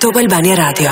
100 Albania Radio.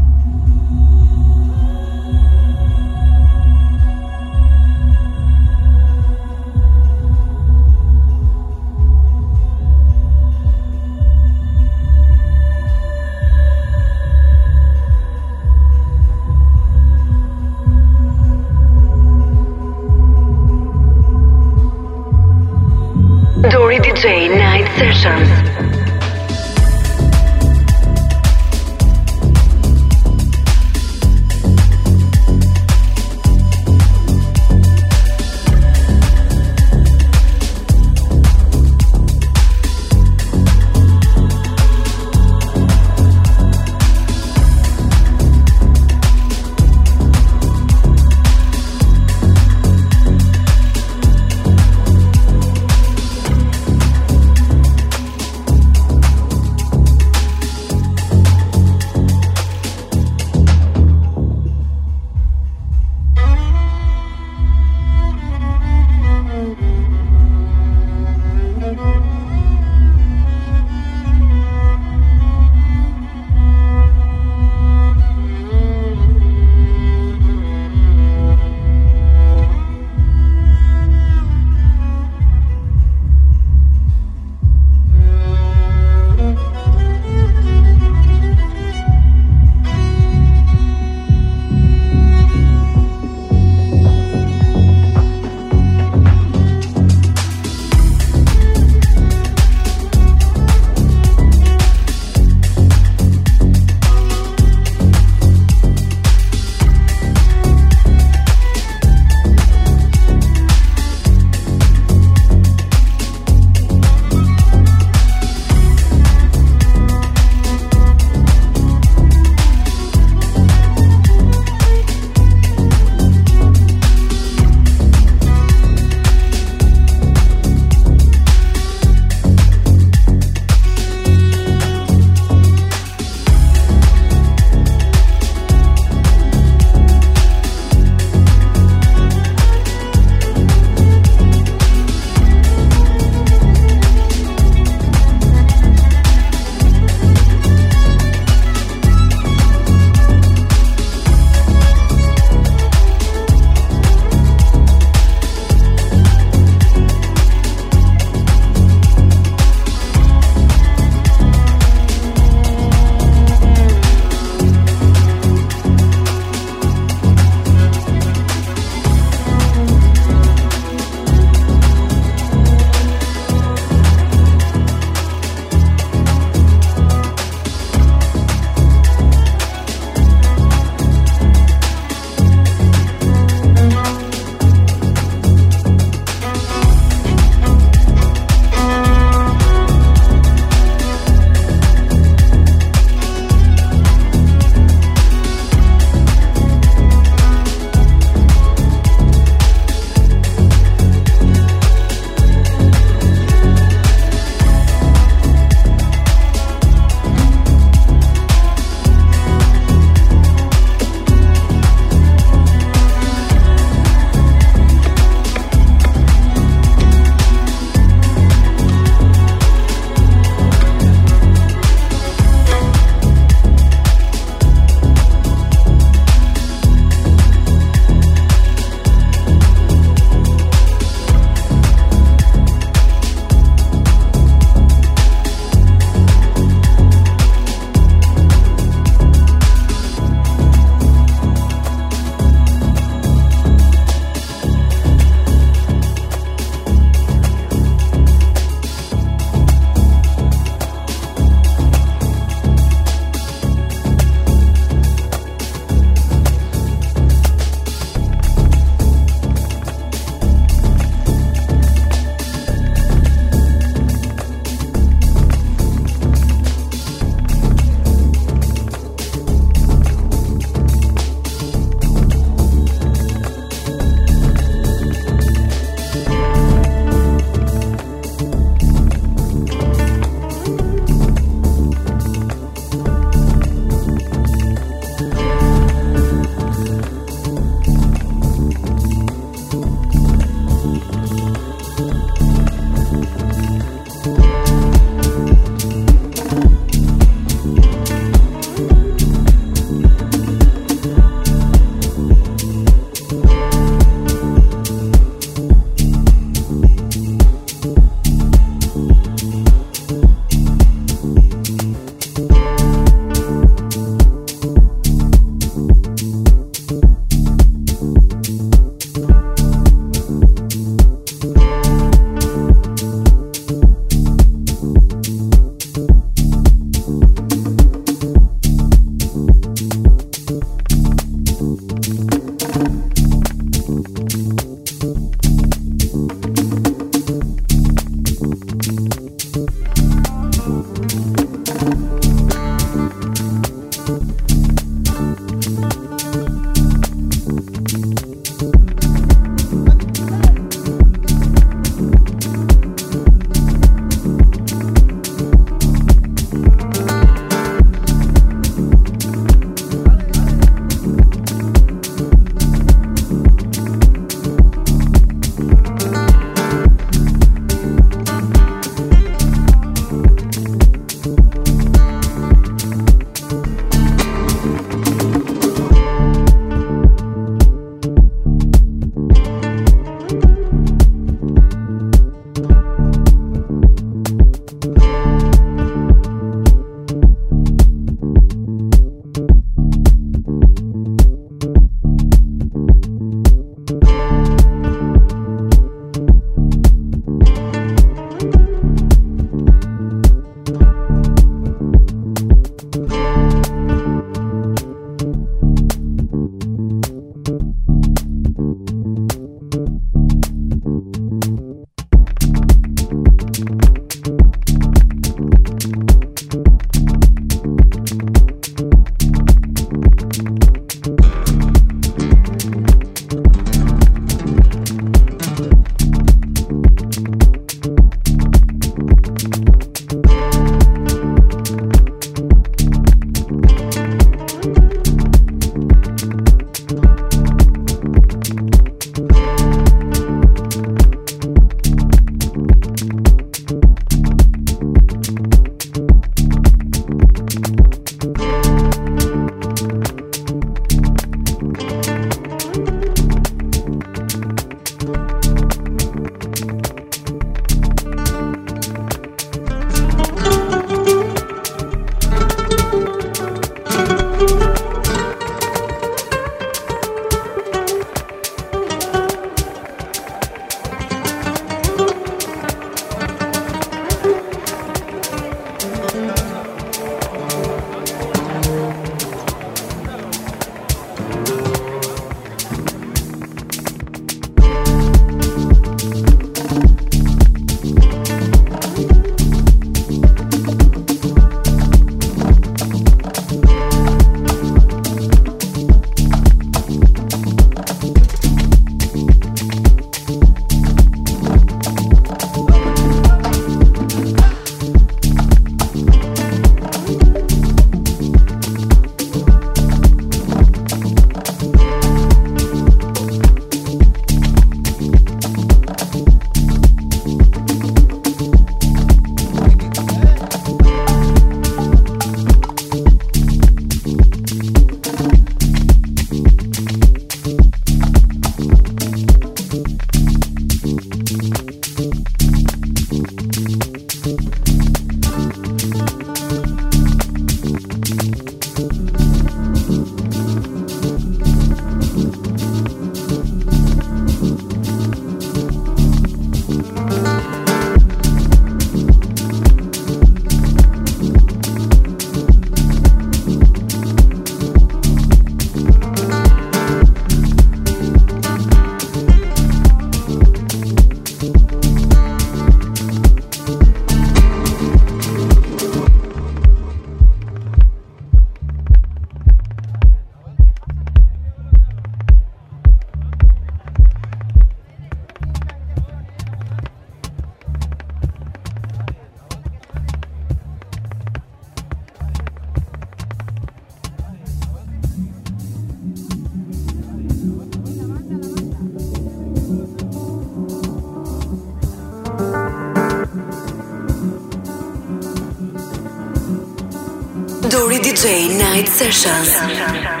DJ Night Sessions.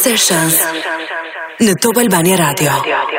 Sessions në Top Albania Radio. Radio.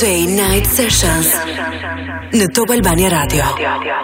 DJ Night Sessions në Top Albania Radio, radio.